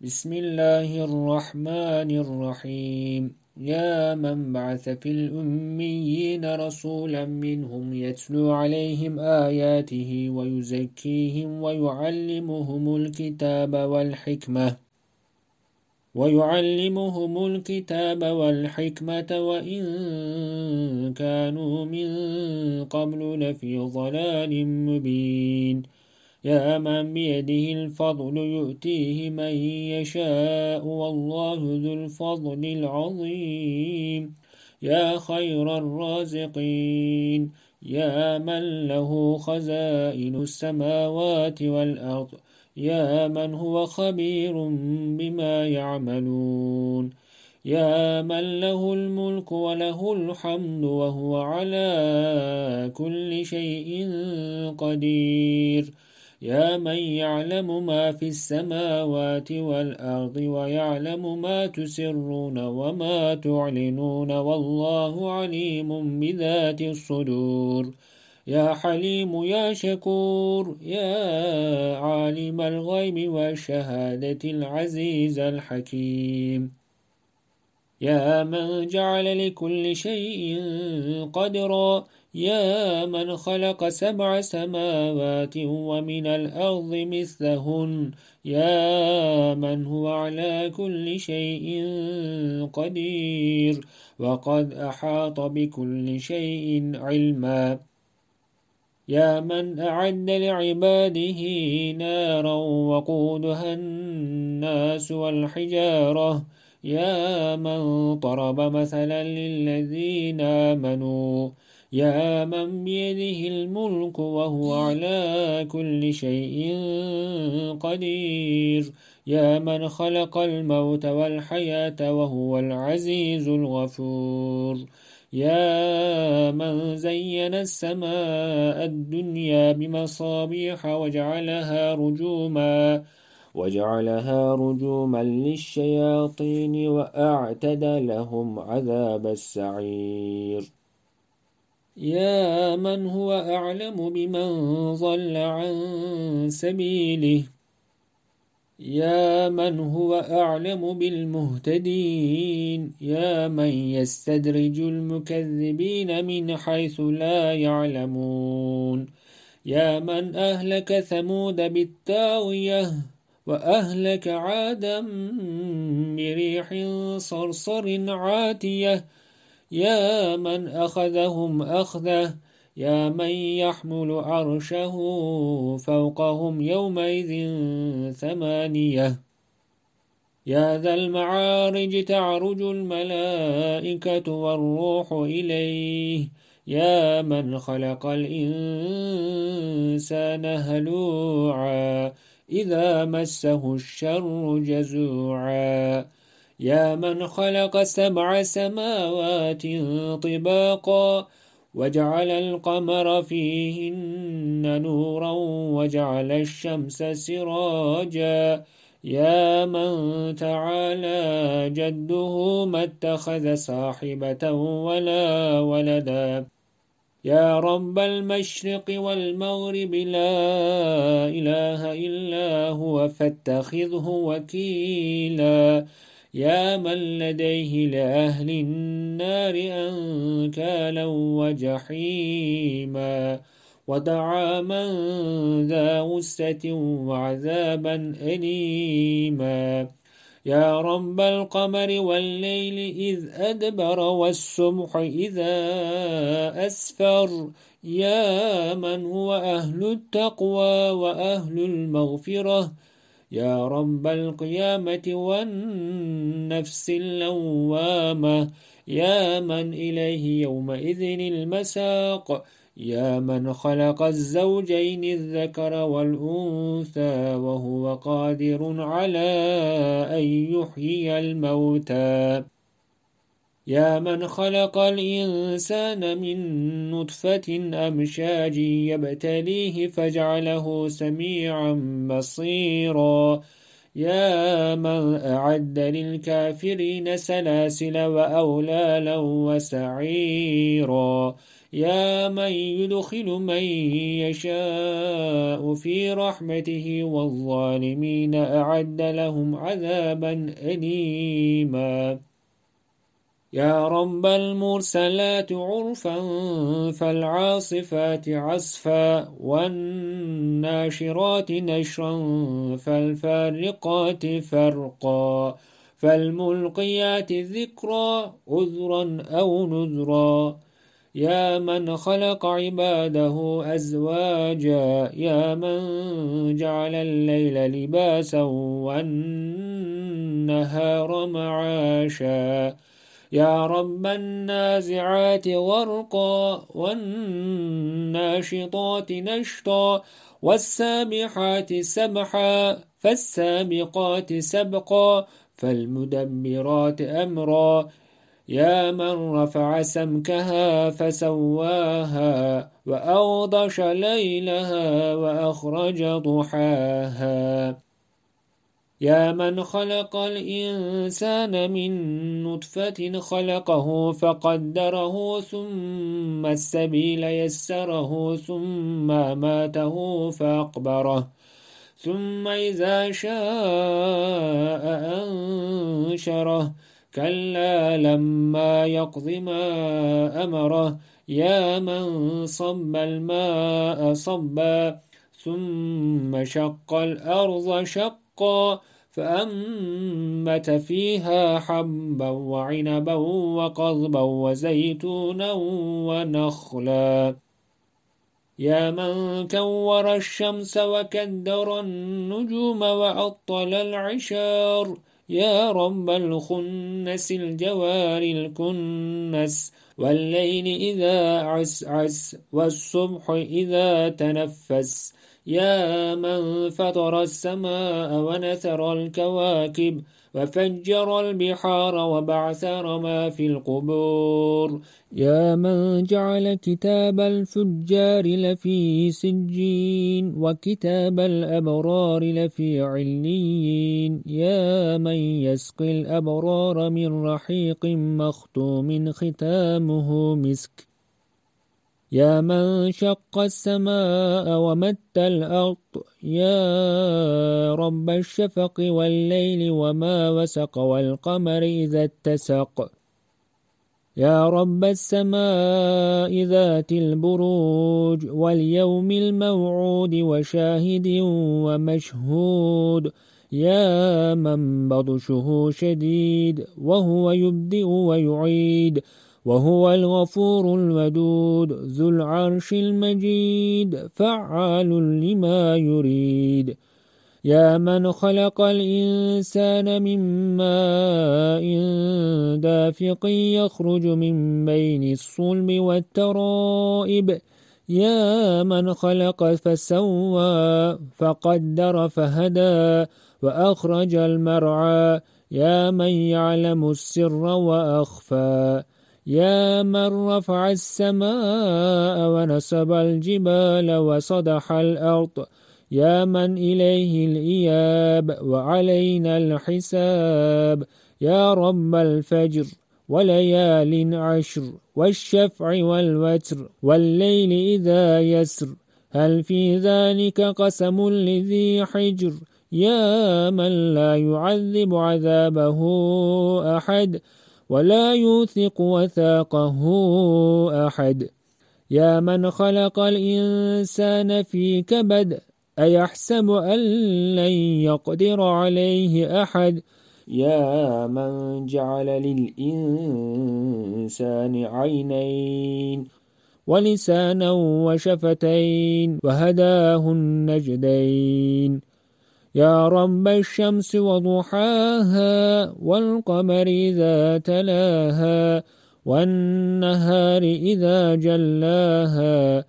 بسم الله الرحمن الرحيم. يا من بعث في الأميين رسولا منهم يتلو عليهم آياته ويزكيهم ويعلمهم الكتاب والحكمة ويعلمهم الكتاب والحكمة وإن كانوا من قبل لفي ضلال مبين. يا من بيده الفضل يؤتيه من يشاء والله ذو الفضل العظيم. يا خير الرازقين يا من له خزائن السماوات والأرض يا من هو خبير بما يعملون. يا من له الملك وله الحمد وهو على كل شيء قدير. يا من يعلم ما في السماوات والأرض ويعلم ما تسرون وما تعلنون والله عليم بذات الصدور. يا حليم يا شكور يا عالم الغيب والشهادة العزيز الحكيم. يا من جعل لكل شيء قدرا يا من خلق سبع سماوات ومن الأرض مثلهن يا من هو على كل شيء قدير وقد أحاط بكل شيء علما. يا من أعد لعباده نارا وقودها الناس والحجارة يا من ضرب مثلا للذين آمنوا يا من بيده الملك وهو على كل شيء قدير يا من خلق الموت والحياة وهو العزيز الغفور يا من زين السماء الدنيا بمصابيح وجعلها رجوما وجعلها رجوما للشياطين وأعتد لهم عذاب السعير. يا من هو أعلم بمن ضل عن سبيله؟ يا من هو أعلم بالمهتدين؟ يا من يستدرج المكذبين من حيث لا يعلمون؟ يا من أهلك ثمود بالتاوية وأهلك عادا بريح صرصر عاتية. يا من أخذهم أخذة يا من يحمل عرشه فوقهم يومئذ ثمانية. يا ذا المعارج تعرج الملائكة والروح إليه. يا من خلق الإنسان هلوعا إذا مسه الشر جزوعا يا من خلق سبع سماوات طباقا وجعل القمر فيهن نورا وجعل الشمس سراجا يا من تعالى جده ما اتخذ صاحبة ولا ولدا يا رب المشرق والمغرب لا إله إلا هو فاتخذه وكيلا. يا من لديه لأهل النار أنكالا وجحيما. ودعا من ذا غسة وعذابا أليما. يا رب القمر والليل إذ أدبر والصبح إذا أسفر. يا من هو أهل التقوى وأهل المغفرة؟ يا رب القيامة والنفس اللوامة. يا من إليه يومئذ المساق؟ يا من خلق الزوجين الذكر والأنثى وهو قادر على أن يحيي الموتى. يا من خلق الإنسان من نطفة أمشاج يبتليه فجعله سميعا بصيرا. يا من أعد للكافرين سلاسل وأولالا وسعيرا. يا من يدخل من يشاء في رحمته والظالمين أعد لهم عذابا أليما. يا رب المرسلات عرفا فالعاصفات عصفا والناشرات نشرا فالفارقات فرقا فالملقيات ذكرا عذرا أو نذرا. يا من خلق عباده أزواجا يا من جعل الليل لباسا والنهار معاشا. يا رب النازعات غرقا والناشطات نشطا والسابحات سبحا فالسابقات سبقا فالمدبرات أمرا. يا من رفع سمكها فسواها وأوضش ليلها وأخرج ضحاها. يا من خلق الإنسان من نطفة خلقه فقدره ثم السبيل يسره ثم ماته فأقبره. ثم إذا شاء أنشره. كلا لما يقض ما أمره يا من صب الماء صبا ثم شق الأرض شقا فأنبت فيها حبا وعنبا وقضبا وزيتونا ونخلا. يا من كور الشمس وكدر النجوم وعطل العشار يا رب الخنس الجوار الكنس والليل إذا عسعس والصبح إذا تنفس يا من فطر السماء ونثر الكواكب وفجر البحار وبعثر ما في القبور. يا من جعل كتاب الفجار لفي سجين وكتاب الأبرار لفي عليين. يا من يسقي الأبرار من رحيق مختوم ختامه مسك. يا من شق السماء ومت الأرض يا رب الشفق والليل وما وسق والقمر إذا اتسق. يا رب السماء ذات البروج واليوم الموعود وشاهد ومشهود. يا من بطشه شديد وهو يبدئ ويعيد. وهو الغفور الودود ذو العرش المجيد فعال لما يريد. يا من خلق الإنسان من ماء دافق يخرج من بين الصلب والترائب. يا من خلق فسوى فقدر فهدى وأخرج المرعى. يا من يعلم السر وأخفى. يا من رفع السماء ونسب الجبال وصدح الأرض يا من إليه الإياب وعلينا الحساب يا رب الفجر وليال عشر والشفع والوتر والليل إذا يسر هل في ذلك قسم لذي حجر؟ يا من لا يعذب عذابه أحد ولا يوثق وثاقه أحد. يا من خلق الإنسان في كبد أيحسب أن لن يقدر عليه أحد؟ يا من جعل للإنسان عينين ولسانا وشفتين وهداه النجدين. يا رب الشمس وضحاها والقمر إذا تلاها والنهار إذا جلاها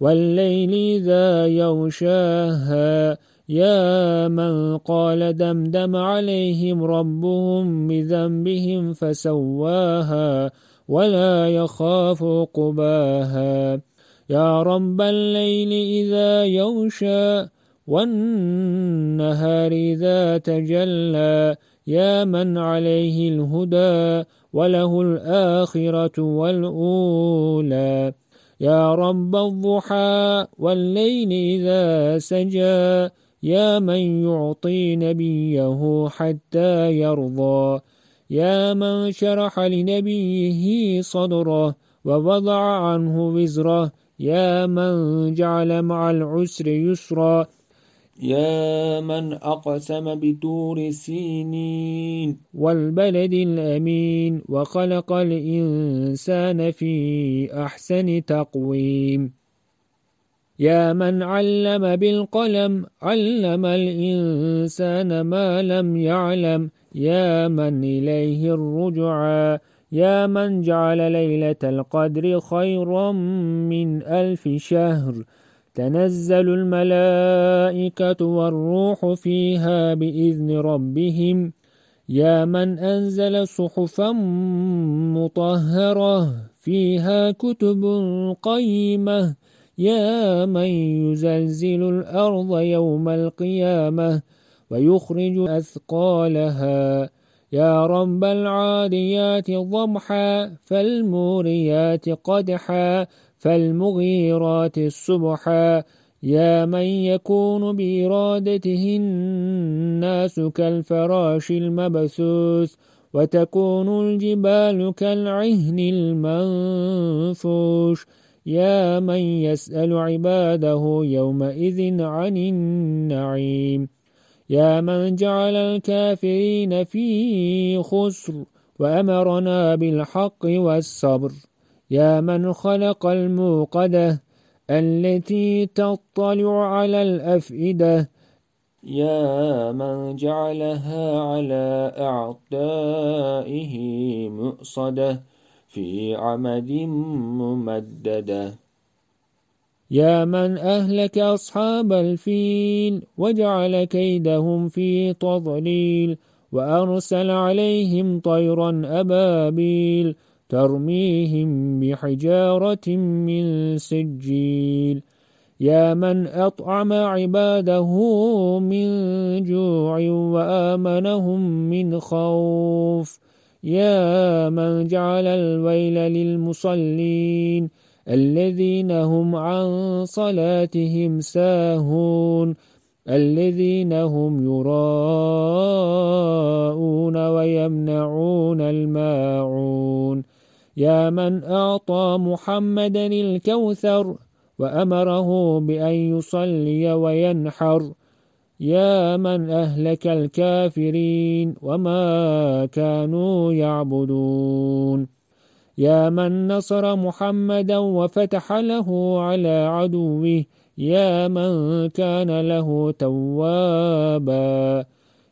والليل إذا يغشاها يا من قال دمدم عليهم ربهم بذنبهم فسواها ولا يخاف قباها يا رب الليل إذا يغشى والنهار إذا تجلى يا من عليه الهدى وله الآخرة والأولى. يا رب الضحى والليل إذا سجى يا من يعطي نبيه حتى يرضى. يا من شرح لنبيه صدره ووضع عنه وزره. يا من جعل مع العسر يسرا يا من أقسم بتور سينين. والبلد الأمين وخلق الإنسان في أحسن تقويم. يا من علم بالقلم علم الإنسان ما لم يعلم. يا من إليه الرجعى. يا من جعل ليلة القدر خيرا من ألف شهر. تنزل الملائكة والروح فيها بإذن ربهم. يا من أنزل صحفا مطهرة فيها كتب قيمة. يا من يزلزل الأرض يوم القيامة ويخرج أثقالها. يا رب العاديات ضبحا فالموريات قدحا فالمغيرات الصبحا يا من يكون بإرادته الناس كالفراش المبثوث وتكون الجبال كالعهن المنفوش. يا من يسأل عباده يومئذ عن النعيم. يا من جعل الكافرين في خسر وأمرنا بالحق والصبر. يا من خلق الموقدة التي تطلع على الأفئدة. يا من جعلها على أعدائه مؤصدة في عمد ممددة. يا من أهلك أصحاب الفيل وجعل كيدهم في تضليل وأرسل عليهم طيرا أبابيل ترميهم بحجارة من سجيل. يا من أطعم عباده من جوع وآمنهم من خوف. يا من جعل الويل للمصلين. الذين هم عن صلاتهم ساهون. الذين هم يراءون. من أعطى محمدا الكوثر وأمره بأن يصلي وينحر يا من أهلك الكافرين وما كانوا يعبدون يا من نصر محمدا وفتح له على عدوه يا من كان له توابا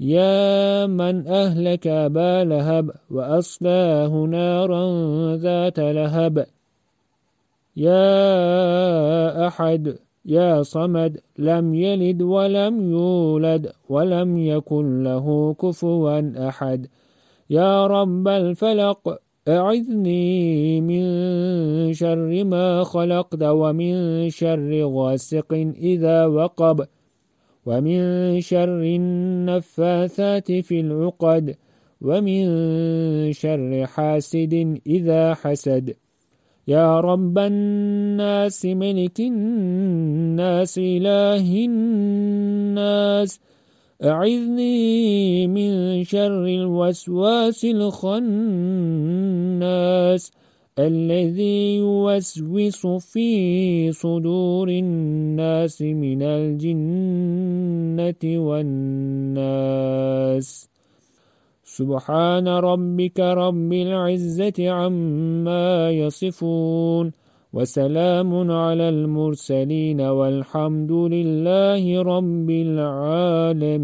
يا من أهلك أبا لهب وأصلاه نارا ذات لهب يا أحد يا صمد لم يلد ولم يولد ولم يكن له كفوا أحد يا رب الفلق أعذني من شر ما خلقت ومن شر غاسق إذا وقب ومن شر النفاثات في العقد ومن شر حاسد إذا حسد. يا رب الناس ملك الناس إله الناس أعذني من شر الوسواس الخناس. الذي يوسوس في صدور الناس من الجنة والناس. سبحان ربك رب العزة عما يصفون. وسلام على المرسلين والحمد لله رب العالمين.